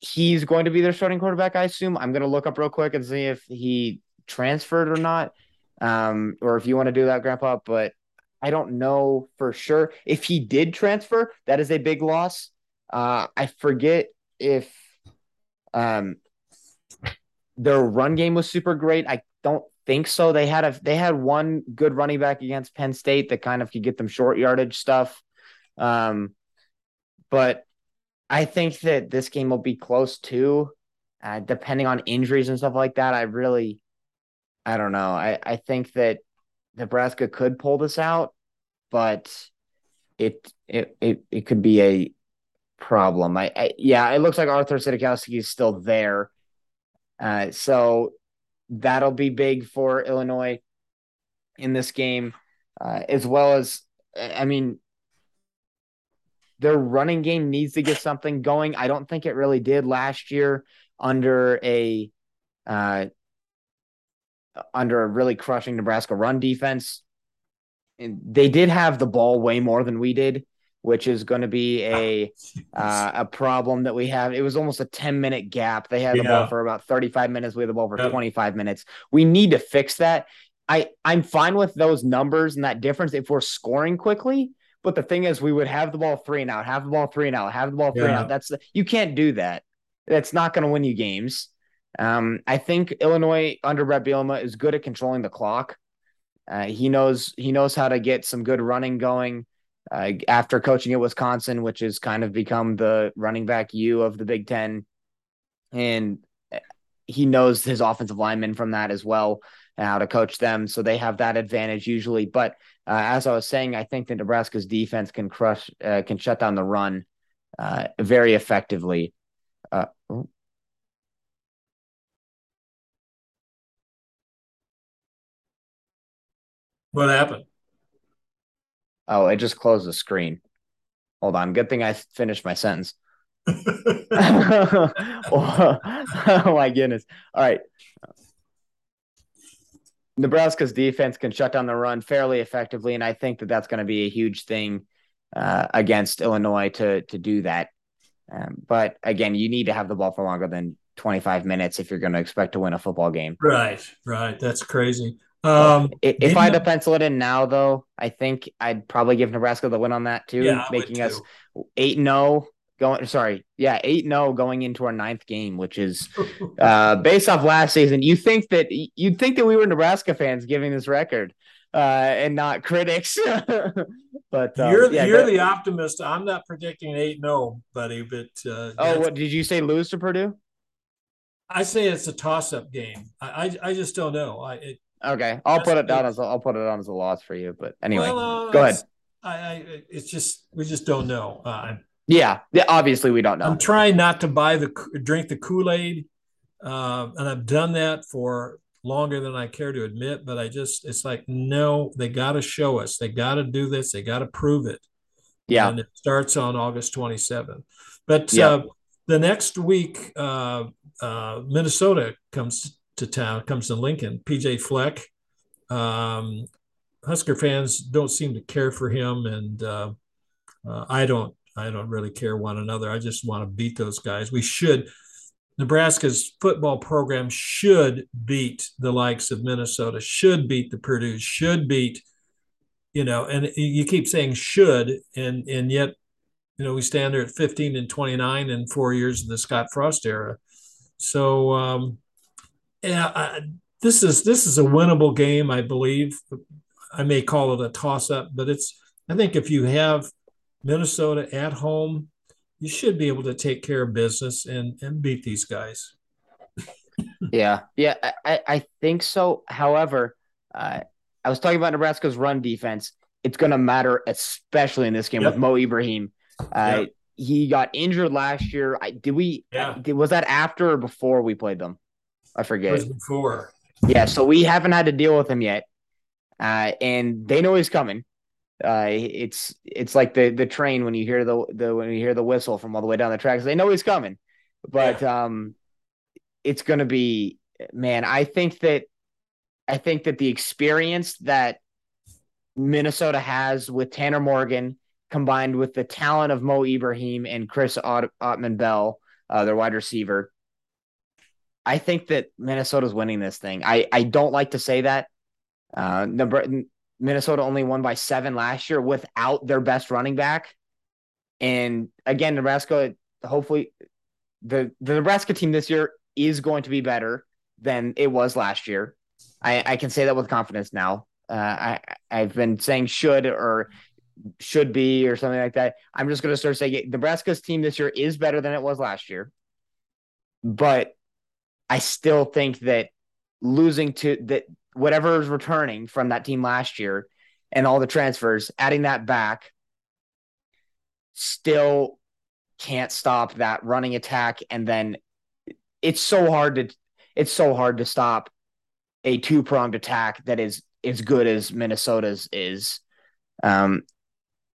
he's going to be their starting quarterback, I assume. I'm going to look up real quick and see if he transferred or not, um, or if you want to do that, Grandpa. But I don't know for sure. If he did transfer, that is a big loss. Uh, I forget if um, their run game was super great. I don't think so. They had a they had one good running back against Penn State that kind of could get them short yardage stuff. Um, but I think that this game will be close too, uh, depending on injuries and stuff like that. I really, I don't know. I, I think that Nebraska could pull this out, but it it it, it could be a problem. I, I yeah, it looks like Arthur Sitakowski is still there, uh, so that'll be big for Illinois in this game, uh, as well as I mean their running game needs to get something going. I don't think it really did last year under a uh, under a really crushing Nebraska run defense. And they did have the ball way more than we did which is going to be a uh, a problem that we have. It was almost a 10 minute gap. They had the yeah. ball for about 35 minutes. We had the ball for 25 minutes. We need to fix that. I I'm fine with those numbers and that difference if we're scoring quickly. But the thing is, we would have the ball three and out, have the ball three and out, have the ball three yeah. and out. That's the, you can't do that. That's not going to win you games. Um, I think Illinois under Bret Bielema is good at controlling the clock. Uh, he knows he knows how to get some good running going. Uh, after coaching at Wisconsin, which has kind of become the running back U of the Big Ten, and he knows his offensive linemen from that as well and how to coach them. So they have that advantage usually. But uh, as I was saying, I think that Nebraska's defense can crush, uh, can shut down the run uh, very effectively. What happened? Oh, it just closed the screen. Hold on. Good thing I finished my sentence. oh, oh my goodness. All right. Nebraska's defense can shut down the run fairly effectively, and I think that that's going to be a huge thing uh, against Illinois to to do that. Um, but again, you need to have the ball for longer than 25 minutes if you're going to expect to win a football game. Right, right. That's crazy. Um, if, I had to pencil it in now, though, I think I'd probably give Nebraska the win on that too, yeah, making us eight and zero oh going. Sorry, yeah, eight and zero oh going into our ninth game, which is uh, based off last season. You think that you'd think that we were Nebraska fans giving this record, uh, and not critics. but um, you're yeah, you're the optimist. I'm not predicting eight zero, buddy. But uh, oh, what did you say? Lose to Purdue? I say it's a toss up game. I, I, I just don't know. I it, Okay, I'll put it down as a, I'll put it on as a loss for you. But anyway, well, uh, go ahead. I, I, it's just we just don't know. Uh, yeah, yeah. Obviously, we don't know. I'm trying not to buy the drink the Kool Aid, uh, and I've done that for longer than I care to admit. But I just it's like no, they got to show us. They got to do this. They got to prove it. Yeah, and it starts on August 27th. But yeah. Uh, the next week, uh, uh, Minnesota comes to town, comes to Lincoln. PJ Fleck. Um, Husker fans don't seem to care for him, and uh, uh, I don't. I don't really care one another. I just want to beat those guys. We should. Nebraska's football program should beat the likes of Minnesota. Should beat the Purdue. Should beat. You know, and you keep saying should, and and yet, you know, we stand there at 15 and 29 in four years of the Scott Frost era. So um, yeah, I, this is this is a winnable game, I believe. I may call it a toss up, but it's. I think if you have Minnesota at home, you should be able to take care of business and and beat these guys. yeah, yeah, I I think so. However, uh, I was talking about Nebraska's run defense. It's going to matter, especially in this game yep. with Mo Ibrahim. Uh, yep. He got injured last year. I, did we? Yeah. Did, was that after or before we played them? I forget. before. Yeah, so we haven't had to deal with him yet, uh, and they know he's coming. Uh, it's it's like the the train when you hear the the when you hear the whistle from all the way down the tracks. They know he's coming, but yeah. um, it's gonna be man. I think that I think that the experience that Minnesota has with Tanner Morgan combined with the talent of Mo Ibrahim and Chris Ott- Autman Bell, uh, their wide receiver, I think that Minnesota's winning this thing. I, I don't like to say that. Uh, Minnesota only won by seven last year without their best running back. And again, Nebraska, hopefully, the, the Nebraska team this year is going to be better than it was last year. I, I can say that with confidence now. Uh, I, I've been saying should or should be or something like that. I'm just going to start saying Nebraska's team this year is better than it was last year. But I still think that losing to that whatever is returning from that team last year and all the transfers, adding that back, still can't stop that running attack. And then it's so hard to it's so hard to stop a two pronged attack that is as good as Minnesota's is. Um,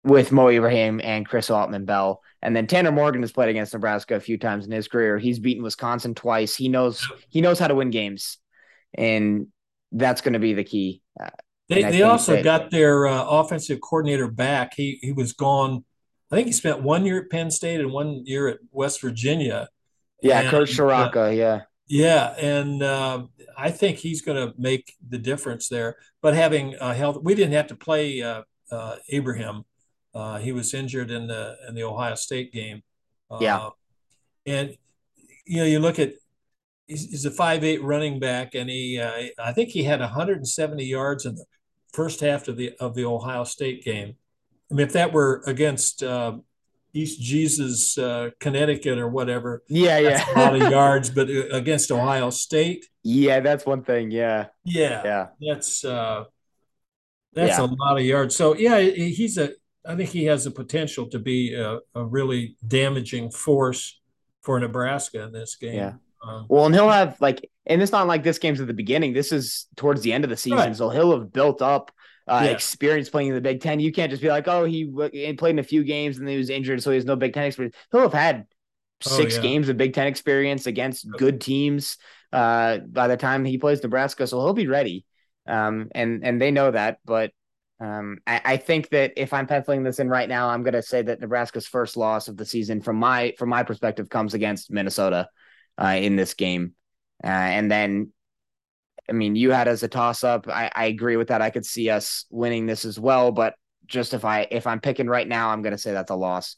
with Mo Ibrahim and Chris Autman Bell. And then Tanner Morgan has played against Nebraska a few times in his career. He's beaten Wisconsin twice. He knows he knows how to win games, and that's going to be the key. Uh, they they also that, got their uh, offensive coordinator back. He he was gone I think he spent one year at Penn State and one year at West Virginia. Yeah, and, Ciarrocca, uh, yeah. Yeah, and uh, I think he's going to make the difference there. But having uh, health, we didn't have to play uh, uh, Abraham. Uh, he was injured in the in the Ohio State game. yeah, and you know, you look at he's, a five eight running back, and he I think he had 170 yards in the first half of the of the Ohio State game. I mean, if that were against uh, East Jesus, uh, Connecticut, or whatever, yeah, yeah, a lot of yards, but uh, against Ohio State, yeah, that's one thing. Yeah, yeah, yeah, that's uh, that's yeah. a lot of yards. So yeah, he's a. I think he has the potential to be a, a really damaging force for Nebraska in this game. Yeah. Um, well, and he'll have like, and it's not like this game's at the beginning. This is towards the end of the season, right. so he'll have built up uh, yeah. experience playing in the Big Ten. You can't just be like, oh, he, he played in a few games and he was injured, so he has no Big Ten experience. He'll have had oh, six oh, yeah. games of Big Ten experience against good teams uh, by the time he plays Nebraska, so he'll be ready. Um, and and they know that, but um, I, I, think that if I'm penciling this in right now, I'm going to say that Nebraska's first loss of the season, from my from my perspective, comes against Minnesota uh, in this game, uh, and then I mean, you had as a toss up. I, I agree with that. I could see us winning this as well, but just if I if I'm picking right now, I'm going to say that's a loss.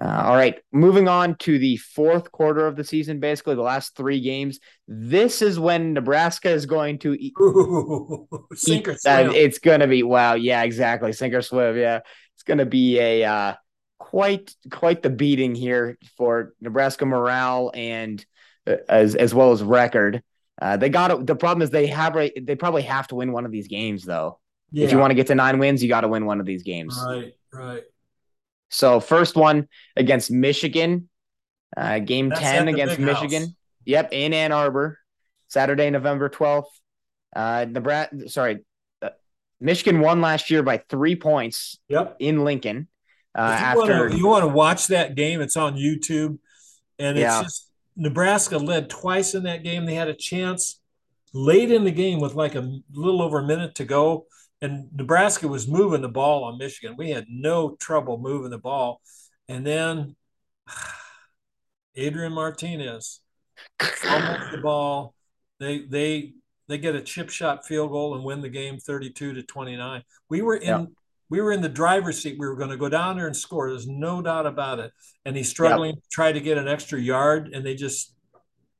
Uh, all right, moving on to the fourth quarter of the season, basically the last three games. This is when Nebraska is going to eat, Ooh, sink or swim. Uh, it's going to be wow, yeah, exactly, sink or swim. Yeah, it's going to be a uh, quite quite the beating here for Nebraska morale and uh, as as well as record. Uh, they got it. The problem is they have they probably have to win one of these games though. Yeah. If you want to get to nine wins, you got to win one of these games. Right, right. So first one against Michigan, uh, game That's ten against Michigan. House. Yep, in Ann Arbor, Saturday, November twelfth. Uh, Nebraska, sorry, uh, Michigan won last year by three points. Yep, in Lincoln. Uh, after you want to watch that game, it's on YouTube, and it's yeah. just Nebraska led twice in that game. They had a chance late in the game with like a little over a minute to go. And Nebraska was moving the ball on Michigan. We had no trouble moving the ball. And then Adrian Martinez fumbles the ball. They they they get a chip shot field goal and win the game 32 to 29. We were in yeah we were in the driver's seat. We were going to go down there and score. There's no doubt about it. And he's struggling yep. to try to get an extra yard, and they just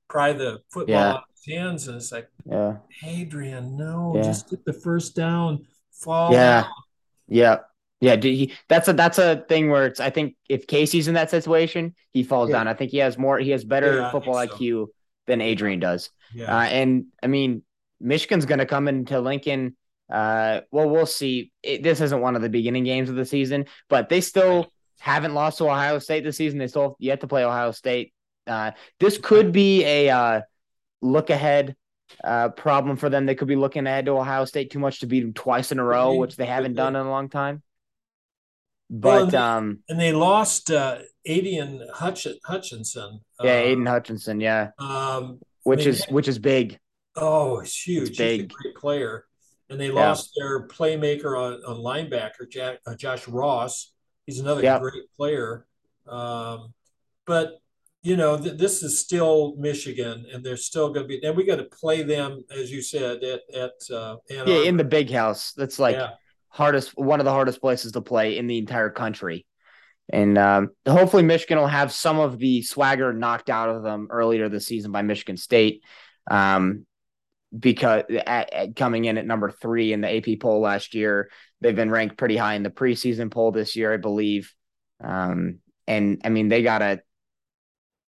pry the football yeah. out of his hands. And it's like, yeah, Adrian, no, yeah. just get the first down, fall. Yeah, yeah, yeah. He, that's a that's a thing where it's. I think if Casey's in that situation, he falls yeah. down. I think he has more. He has better yeah, football so. IQ than Adrian does. Yeah. Uh, and I mean, Michigan's going to come into Lincoln uh, well, we'll see. It, this isn't one of the beginning games of the season, but they still haven't lost to Ohio State this season. They still have yet to play Ohio State. Uh, this could be a uh, look ahead uh, problem for them. They could be looking ahead to Ohio State too much to beat them twice in a row, which they haven't done in a long time. But well, and, um, and they lost uh, Aidan Hutch- Hutchinson. Yeah, uh, Hutchinson. Yeah, um, which I mean, is which is big. Oh, it's huge. It's big. He's a great player and they lost their playmaker on, on linebacker, Jack, uh, Josh Ross. He's another yeah. great player. Um, but you know, th- this is still Michigan, and they're still going to be. And we got to play them, as you said, at at uh, yeah, in the big house. That's like yeah. hardest, one of the hardest places to play in the entire country. And um, hopefully, Michigan will have some of the swagger knocked out of them earlier this season by Michigan State. Um, because at, at coming in at number three in the AP poll last year, they've been ranked pretty high in the preseason poll this year, I believe. Um, and I mean, they gotta, eh,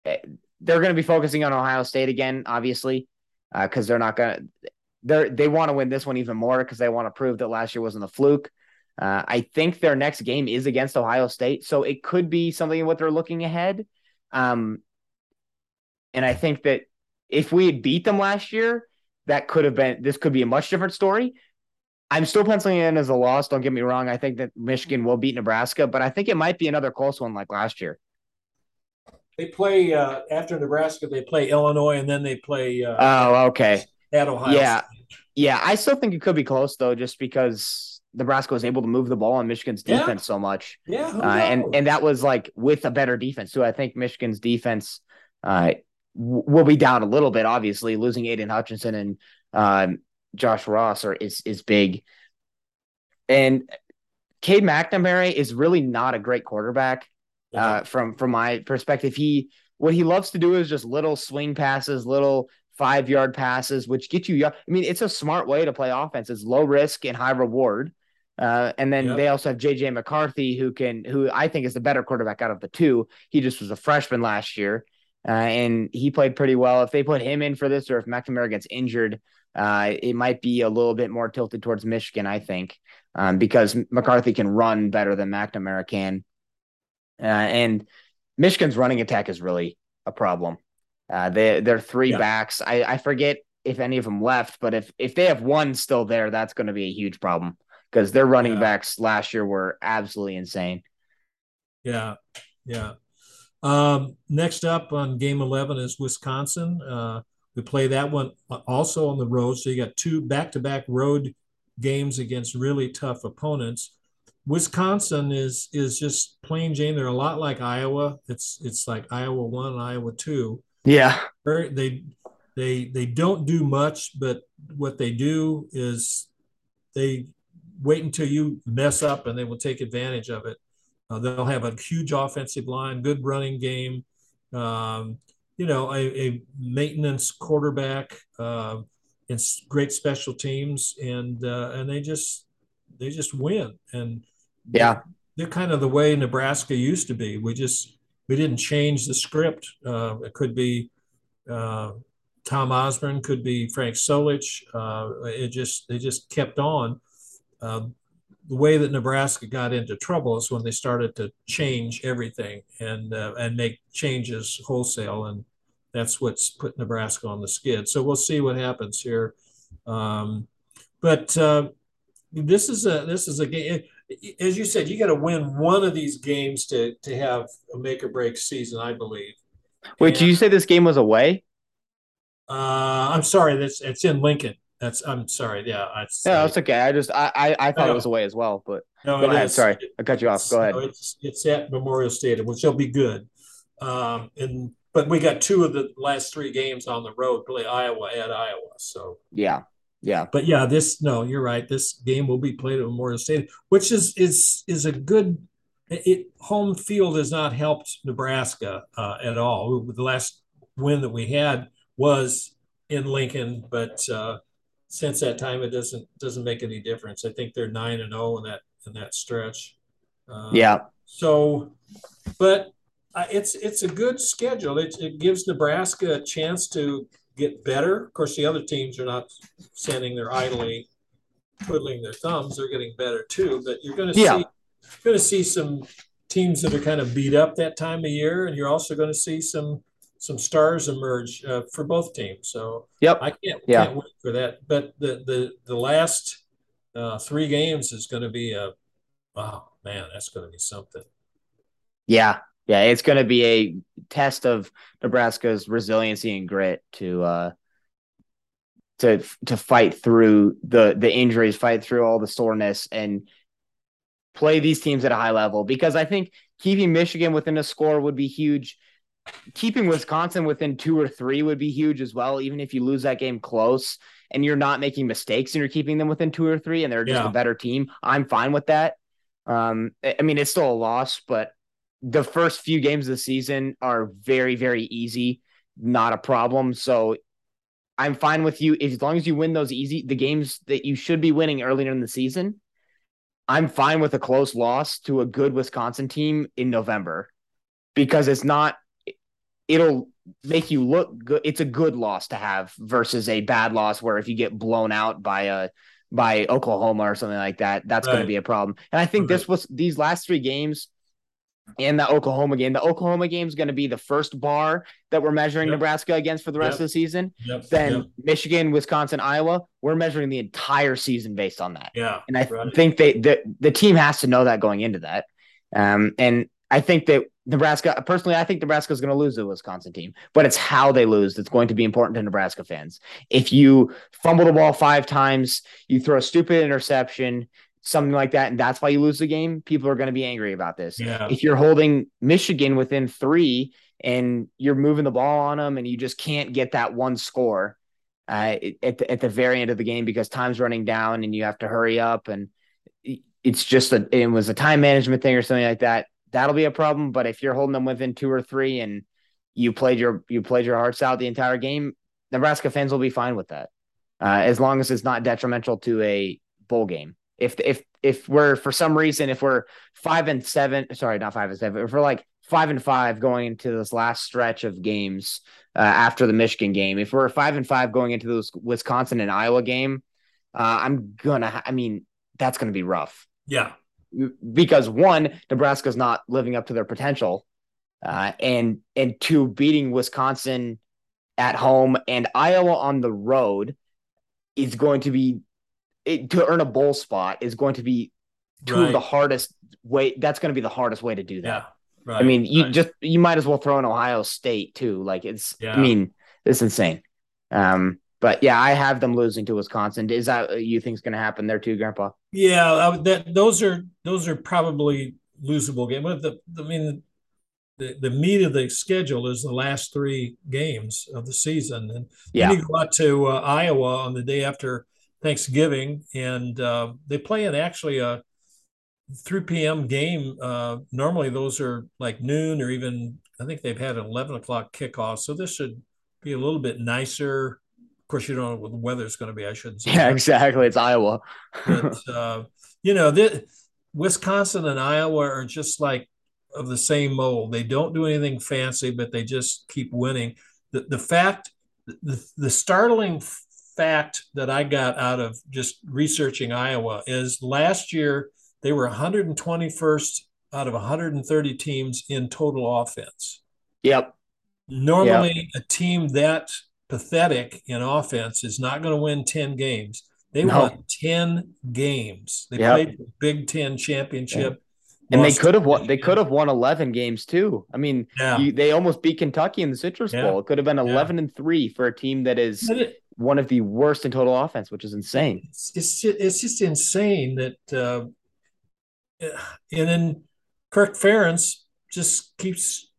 they're going to be focusing on Ohio State again, obviously, because uh, they're not going to, they they want to win this one even more because they want to prove that last year wasn't a fluke. Uh, I think their next game is against Ohio State, so it could be something what they're looking ahead. Um, and I think that if we had beat them last year, that could have been this could be a much different story. I'm still penciling in as a loss. Don't get me wrong. I think that Michigan will beat Nebraska, but I think it might be another close one like last year. They play uh, after Nebraska. They play Illinois, and then they play. Uh, oh, okay. At Ohio. Yeah, State. yeah. I still think it could be close though, just because Nebraska was able to move the ball on Michigan's defense Yeah. so much. Yeah, Uh, and and that was like with a better defense too. I think Michigan's defense uh, w- will be down a little bit. Obviously, losing Aidan Hutchinson and um, Josh Ross are is is big. And Cade McNamara is really not a great quarterback. Uh, from from my perspective. He what he loves to do is just little swing passes, little five yard passes, which get you. I mean, it's a smart way to play offense. It's low risk and high reward. Uh, and then Yep. they also have JJ McCarthy, who can, who I think is the better quarterback out of the two. He just was a freshman last year, uh, and he played pretty well. If they put him in for this, or if McNamara gets injured, uh, it might be a little bit more tilted towards Michigan, I think, um, because McCarthy can run better than McNamara can, uh, and Michigan's running attack is really a problem. Uh, they they're three Yeah. backs. I, I forget if any of them left, but if if they have one still there, that's going to be a huge problem because their running Yeah. backs last year were absolutely insane. Yeah, yeah. Um, next up on game 11 is Wisconsin. Uh, we play that one also on the road. So you got two back to back road games against really tough opponents. Wisconsin is is just plain Jane. They're a lot like Iowa. It's it's like Iowa one Iowa two. Yeah, They they they don't do much, but what they do is they wait until you mess up and they will take advantage of it. Uh, they'll have a huge offensive line, good running game, um, you know, a, a maintenance quarterback, uh, and great special teams, and uh, and they just they just win. And Yeah. they're kind of the way Nebraska used to be. We just we didn't change the script. Uh, it could be uh, Tom Osborne, could be Frank Solich. Uh, it just they just kept on. Uh, the way that Nebraska got into trouble is when they started to change everything and uh, and make changes wholesale, and that's what's put Nebraska on the skid. So we'll see what happens here. Um, but uh, this is a this is a game. As you said, you got to win one of these games to to have a make or break season. I believe. Wait, And- did you say this game was away? Uh, I'm sorry. That's it's in Lincoln. That's I'm sorry. Yeah, I, Yeah, that's okay. I just I I, I thought No. it was away as well, but no, go ahead. is. Sorry, I cut you off. Go ahead. no, it's it's at Memorial Stadium, which will be good. Um, and but we got two of the last three games on the road. Play Iowa at Iowa. So, Yeah, yeah, but yeah, this no, you're right. This game will be played at Memorial Stadium, which is is is a good. It home field has not helped Nebraska uh, at all. The last win that we had was in Lincoln, but uh, since that time, it doesn't doesn't make any difference. I think they're nine and zero in that in that stretch. Uh, yeah, so, but uh, it's it's a good schedule. It, it gives Nebraska a chance to get better. Of course, the other teams are not standing there idly twiddling their thumbs. They're getting better too. But you're going to Yeah. see going to see some teams that are kind of beat up that time of year, and you're also going to see some some stars emerge uh, for both teams. So Yep. I can't Yeah. can't wait for that. But the the the last uh, three games is going to be a wow man, that's going to be something. yeah, yeah. It's going to be a test of Nebraska's resiliency and grit to uh to to fight through the the injuries, fight through all the soreness, and play these teams at a high level. Because I think keeping Michigan within a score would be huge. Keeping Wisconsin within two or three would be huge as well. Even if you lose that game close and you're not making mistakes and you're keeping them within two or three, and they're just Yeah. a better team, I'm fine with that. Um, I I mean, it's still a loss, but the first few games of the season are very, very easy, not a problem. So I'm fine with you as long as you win those easy the games that you should be winning earlier in the season. I'm fine with a close loss to a good Wisconsin team in November because it's not it'll make you look good. It's a good loss to have versus a bad loss where if you get blown out by a by Oklahoma or something like that, that's going to be a problem. And I think this was these last three games and the Oklahoma game. The Oklahoma game is going to be the first bar that we're measuring Yep. Nebraska against for the rest Yep. of the season. Yep. Then. Michigan, Wisconsin, Iowa, we're measuring the entire season based on that. Yeah. And I right. think they the, the team has to know that going into that. Um, and I think that Nebraska, personally, I think Nebraska is going to lose the Wisconsin team, but it's how they lose that's going to be important to Nebraska fans. If you fumble the ball five times, you throw a stupid interception, something like that, and that's why you lose the game, people are going to be angry about this. Yeah. If you're holding Michigan within three and you're moving the ball on them and you just can't get that one score uh, at, the, at the very end of the game because time's running down and you have to hurry up and it's just a it was a time management thing or something like that that'll be a problem but if you're holding them within two or three and you played your you played your hearts out the entire game nebraska fans will be fine with that uh, as long as it's not detrimental to a bowl game if if if we're for some reason if we're five and seven sorry not five and seven if we're like five and five going into this last stretch of games uh, after the Michigan game. If we're five and five going into this Wisconsin and Iowa game, uh, I'm gonna. I mean, that's gonna be rough. Yeah, because one, Nebraska's not living up to their potential, uh, and and two, beating Wisconsin at home and Iowa on the road is going to be it, to earn a bowl spot is going to be two right. of the hardest way. That's going to be the hardest way to do that. Yeah. Right, I mean, you right. just you might as well throw in Ohio State too. Like it's, yeah. I mean, it's insane. Um, but yeah, I have them losing to Wisconsin. Is that you think is going to happen there too, Grandpa? Yeah, uh, that those are those are probably losable games. But the, I mean, the, the meat of the schedule is the last three games of the season, and yeah. then you go out to uh, Iowa on the day after Thanksgiving, and uh, they play in actually a 3 p.m. game. Uh, normally, those are like noon or even I think they've had an 11 o'clock kickoff. So this should be a little bit nicer. Of course, you don't know what the weather's going to be. I shouldn't say. Yeah, that. exactly. It's Iowa. but uh, you know, this, Wisconsin and Iowa are just like of the same mold. They don't do anything fancy, but they just keep winning. The the fact, the, the startling fact that I got out of just researching Iowa is last year they were 121st out of 130 teams in total offense. Yep. Normally, yep. a team that pathetic in offense is not going to win 10 games. They no. won 10 games. They yep. played the Big Ten championship. And they could have won. They could have won eleven games too. I mean, yeah. you, they almost beat Kentucky in the Citrus Yeah. Bowl. It could have been eleven and three for a team that is one of the worst in total offense, which is insane. it's it's just, insane that uh, and then Kirk Ferentz just keeps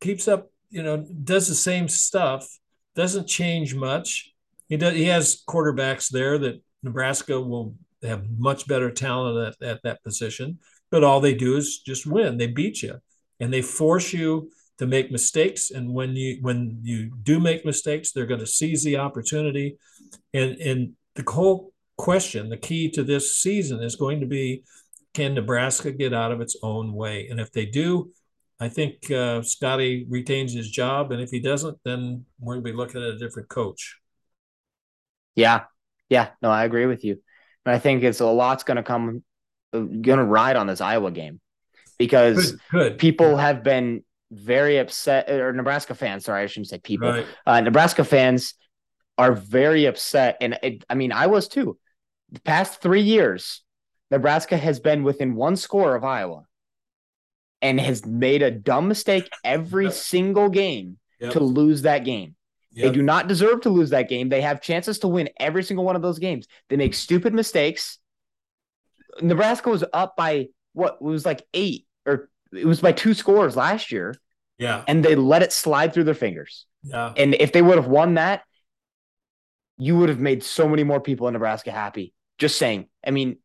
keeps up, you know, does the same stuff, doesn't change much. He does he has quarterbacks there that Nebraska will have much better talent at, at that position, but all they do is just win. They beat you and they force you to make mistakes. And when you when you do make mistakes, they're going to seize the opportunity. And and the whole question, the key to this season is going to be can Nebraska get out of its own way? And if they do, I think uh, Scotty retains his job. And if he doesn't, then we're going to be looking at a different coach. Yeah, yeah. No, I agree with you. And I think it's a lot's going to come, going to ride on this Iowa game because Good. good. people have been very upset, or Nebraska fans. Sorry, I shouldn't say people. Right. Uh, Nebraska fans are very upset, and it, I mean, I was too. The past three years, Nebraska has been within one score of Iowa, and has made a dumb mistake every Yep. single game Yep. to lose that game. They do not deserve to lose that game. They have chances to win every single one of those games. They make stupid mistakes. Nebraska was up by what it was like eight it was by two scores last year, Yeah. and they let it slide through their fingers. Yeah. And if they would have won that, you would have made so many more people in Nebraska happy. Just saying. I mean,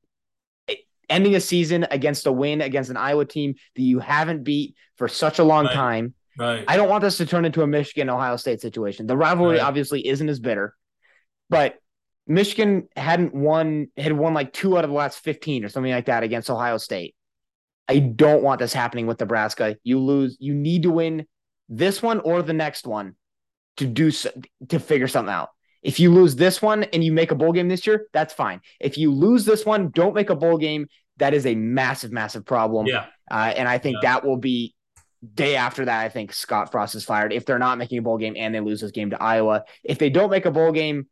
ending a season against a win against an Iowa team that you haven't beat for such a long Right. time. Right. I don't want this to turn into a Michigan Ohio State situation. The rivalry Right. obviously isn't as bitter, but Michigan hadn't won had won like two out of the last 15 or something like that against Ohio State. I don't want this happening with Nebraska. You lose, you need to win this one or the next one to do so, to figure something out. If you lose this one and you make a bowl game this year, that's fine. If you lose this one, don't make a bowl game. That is a massive, massive problem. yeah. Uh, and I think Yeah. that will be day after that. I think Scott Frost is fired if they're not making a bowl game and they lose this game to Iowa. If they don't make a bowl game,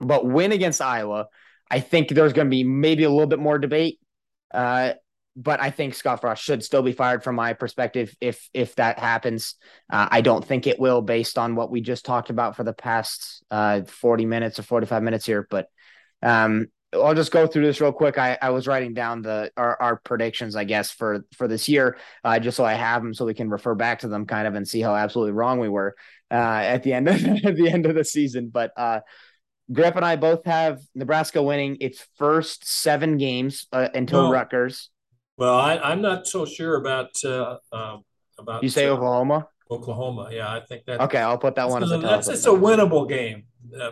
but win against Iowa, I think there's going to be maybe a little bit more debate. Uh, but I think Scott Frost should still be fired from my perspective if if that happens. Uh, I don't think it will, based on what we just talked about for the past uh, 40 minutes or 45 minutes here. But um, I'll just go through this real quick. I, I was writing down the our, our predictions, I guess, for for this year, uh, just so I have them, so we can refer back to them, kind of, and see how absolutely wrong we were uh, at the end of at the end of the season. But uh, Grip and I both have Nebraska winning its first seven games uh, until no. Rutgers. Well, I, am not so sure about uh, uh, about. You say Oklahoma. Oklahoma, yeah, I think that. Okay, I'll put that one a. That's it's a winnable game,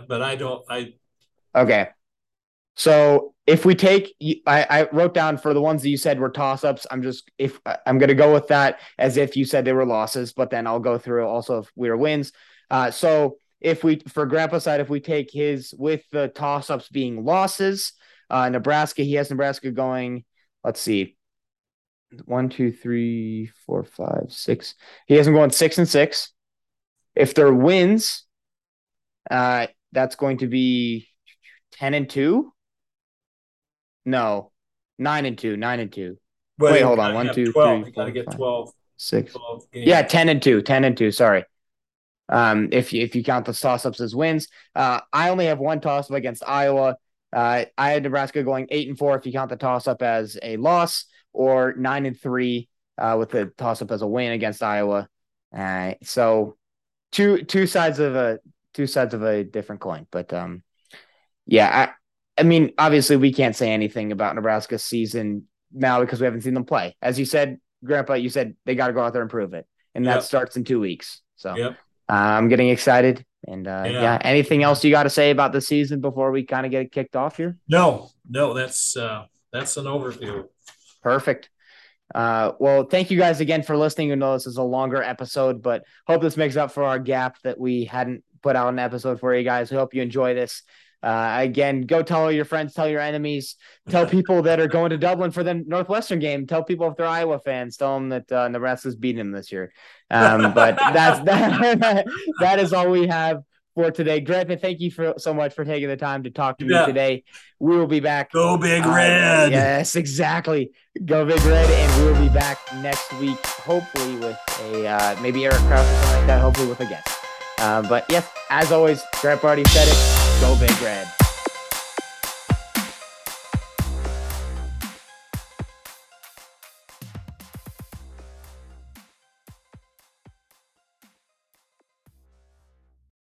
but I don't. I. Okay, so if we take, I, I wrote down for the ones that you said were toss ups. I'm just if I'm going to go with that as if you said they were losses, but then I'll go through also if we are wins. Uh, so if we for Grandpa side, if we take his with the toss ups being losses, uh, Nebraska, he has Nebraska going. Let's see, one, two, three, four, five, six. He has them going six and six. If they're wins, uh, that's going to be ten and two. No, nine and two, nine and two. Well, Wait, hold on. One, two, 12. three, four, get 12, six. 12 yeah, 10 and two, 10 and two. Sorry. Um, if you, if you count the toss ups as wins, uh, I only have one toss up against Iowa. Uh, I had Nebraska going eight and four if you count the toss up as a loss, or nine and three uh, with the toss up as a win against Iowa. Uh, so two two sides of a two sides of a different coin. But um, yeah, I mean, obviously, we can't say anything about Nebraska's season now because we haven't seen them play. As you said, Grandpa, you said they got to go out there and prove it, and that yep. starts in two weeks. So yep. uh, I'm getting excited. And uh, yeah. yeah. anything else you got to say about the season before we kind of get it kicked off here? No, no, that's uh, that's an overview. Perfect. Uh, well, thank you guys again for listening. You know this is a longer episode, but hope this makes up for our gap that we hadn't put out an episode for you guys. We hope you enjoy this. Uh, again, go tell all your friends, tell your enemies, tell people that are going to Dublin for the Northwestern game. Tell people if they're Iowa fans, tell them that uh, Nebraska's beating them this year. Um, but that's that, that is all we have for today. Griffin, thank you for so much for taking the time to talk to yeah. me today. We will be back. Go Big uh, Red. Yes, exactly. Go Big Red, and we will be back next week, hopefully with a uh, maybe Eric Kraus or something like that. Hopefully with a guest. Uh, but yes, as always, Grandpa already said it. Go Big Red.